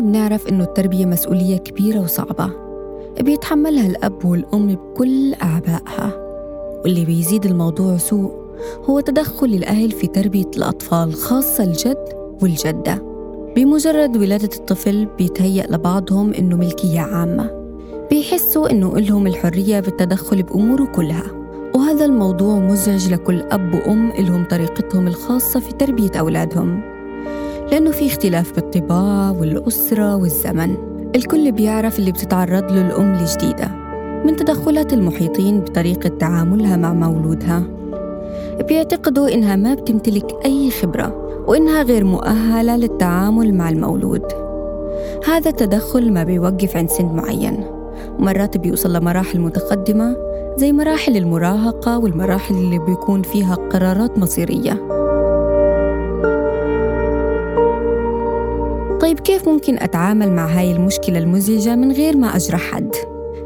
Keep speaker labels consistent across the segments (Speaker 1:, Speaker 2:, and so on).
Speaker 1: بنعرف إنه التربية مسؤولية كبيرة وصعبة. بيتحملها الأب والأم بكل أعبائها واللي بيزيد الموضوع سوء هو تدخل الأهل في تربية الأطفال خاصة الجد والجدة. بمجرد ولادة الطفل بيتهيأ لبعضهم إنه ملكية عامة. بيحسوا إنه إلهم الحرية بالتدخل بأموره كلها. وهذا الموضوع مزعج لكل أب وأم إلهم طريقتهم الخاصة في تربية أولادهم. لأنه في اختلاف بالطباع والأسرة والزمن. الكل بيعرف اللي بتتعرض له الأم الجديدة من تدخلات المحيطين بطريقة تعاملها مع مولودها. بيعتقدوا إنها ما بتمتلك أي خبرة وإنها غير مؤهلة للتعامل مع المولود. هذا التدخل ما بيوقف عند سن معين. مرات بيوصل لمراحل متقدمة زي مراحل المراهقة والمراحل اللي بيكون فيها قرارات مصيرية. طيب كيف ممكن أتعامل مع هاي المشكلة المزعجة من غير ما أجرح حد؟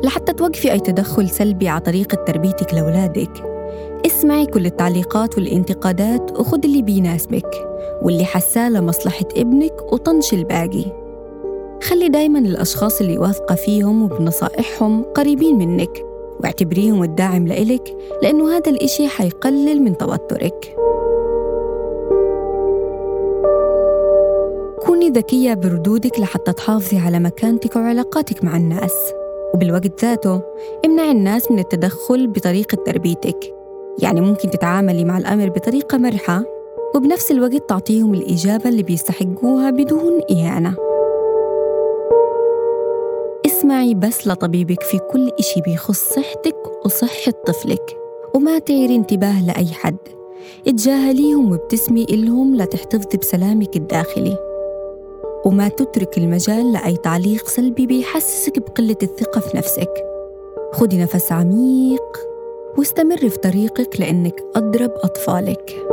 Speaker 1: لحتى توقفي أي تدخل سلبي على طريقة تربيتك لأولادك. اسمعي كل التعليقات والانتقادات وخد اللي بيناسبك واللي حساه لمصلحة ابنك وطنش الباقي. خلي دايما الأشخاص اللي واثقة فيهم وبنصائحهم قريبين منك واعتبريهم الداعم لإلك لأنه هذا الإشي حيقلل من توترك. كوني ذكية بردودك لحتى تحافظي على مكانتك وعلاقاتك مع الناس. وبالوقت ذاته امنعي الناس من التدخل بطريقة تربيتك. يعني ممكن تتعاملي مع الأمر بطريقة مرحة وبنفس الوقت تعطيهم الإجابة اللي بيستحقوها بدون إهانة. اسمعي بس لطبيبك في كل إشي بيخص صحتك وصحة طفلك وما تعيري انتباه لأي حد. اتجاهليهم وابتسمي إلهم لتحتفظي بسلامك الداخلي. وما تترك المجال لأي تعليق سلبي بيحسسك بقلة الثقة في نفسك. خدي نفس عميق واستمري في طريقك لأنك أضرب أطفالك.